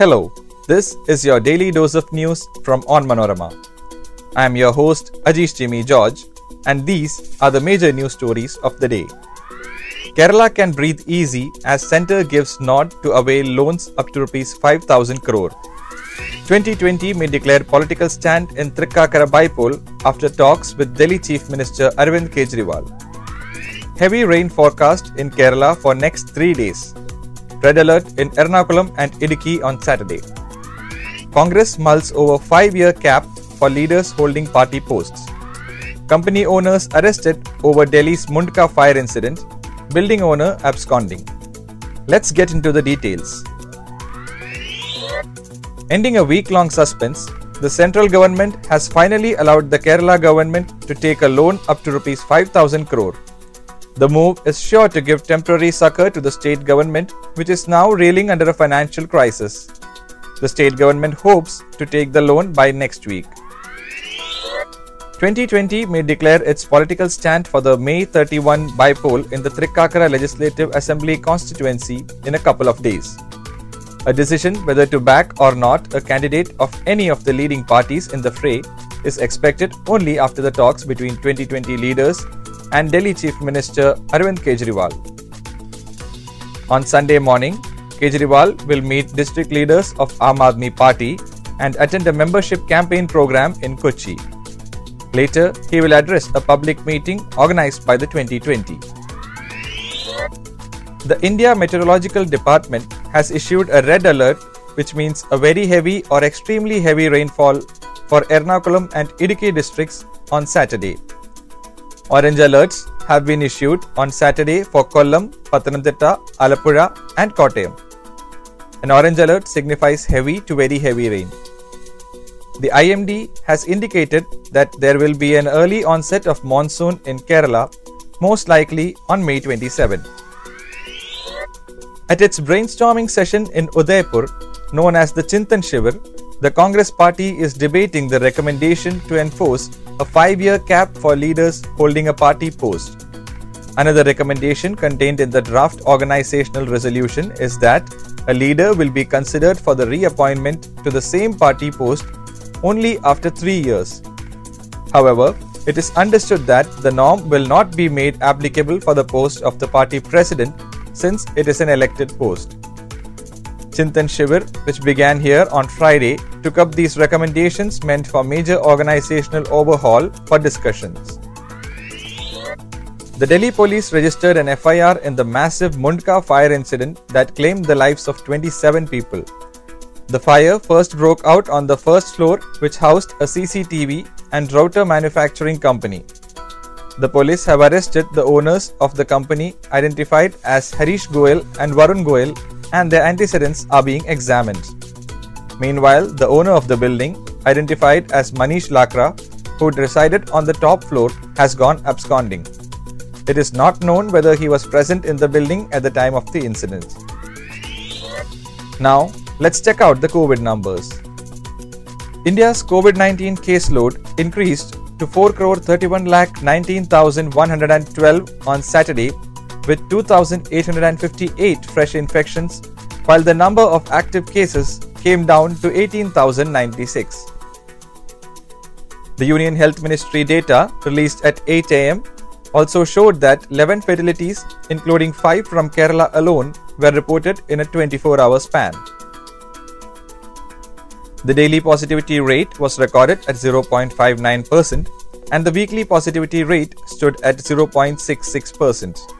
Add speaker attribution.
Speaker 1: Hello, this is your daily dose of news from Onmanorama. I am your host Ajish Jimmy George, and these are the major news stories of the day. Kerala can breathe easy as centre gives nod to avail loans up to rupees 5000 crore. Twenty20 may declare political stand in Thrikkakara bypoll after talks with Delhi Chief Minister Arvind Kejriwal. Heavy rain forecast in Kerala for next 3 days. Red alert in Ernakulam and Idukki on Saturday. Congress mulls over 5-year cap for leaders holding party posts. Company owners arrested over Delhi's Mundka fire incident. Building owner absconding. Let's get into the details. Ending a week long suspense, the central government has finally allowed the Kerala government to take a loan up to rupees 5000 crore. The move is sure to give temporary succor to the state government, which is now reeling under a financial crisis. The state government hopes to take the loan by next week. Twenty20 may declare its political stand for the May 31 bypoll in the Thrikkakara Legislative Assembly constituency in a couple of days. A decision whether to back or not a candidate of any of the leading parties in the fray is expected only after the talks between Twenty20 leaders and Delhi Chief Minister Arvind Kejriwal. On Sunday morning, Kejriwal will meet district leaders of Aam Party and attend a membership campaign program in Kochi. Later, he will address a public meeting organized by the Twenty20. The India Meteorological Department has issued a red alert, which means a very heavy or extremely heavy rainfall for Ernakulam and Idukki districts on Saturday. Orange alerts have been issued on Saturday for Kollam, Pathanamthitta, Alappuzha, and Kottayam. An orange alert signifies heavy to very heavy rain. The IMD has indicated that there will be an early onset of monsoon in Kerala, most likely on May 27. At its brainstorming session in Udaipur, known as the Chintan Shivir, the Congress party is debating the recommendation to enforce a five year cap for leaders holding a party post. Another recommendation contained in the draft organizational resolution is that a leader will be considered for the reappointment to the same party post only after three years. However, it is understood that the norm will not be made applicable for the post of the party president since it is an elected post. Chintan Shivir, which began here on Friday, took up these recommendations meant for major organizational overhaul for discussions. The Delhi police registered an FIR in the massive Mundka fire incident that claimed the lives of 27 people. The fire first broke out on the first floor, which housed a CCTV and router manufacturing company. The police have arrested the owners of the company identified as Harish Goel and Varun Goel and their antecedents are being examined. Meanwhile, the owner of the building, identified as Manish Lakra, who resided on the top floor, has gone absconding. It is not known whether he was present in the building at the time of the incident. Now, let's check out the COVID numbers. India's COVID 19 caseload increased to 4 crore 31 lakh 19,112 on Saturday with 2,858 fresh infections, while the number of active cases came down to 18,096. The Union Health Ministry data released at 8 am also showed that 11 fatalities, including 5 from Kerala alone, were reported in a 24 hour span. The daily positivity rate was recorded at 0.59%, and the weekly positivity rate stood at 0.66%.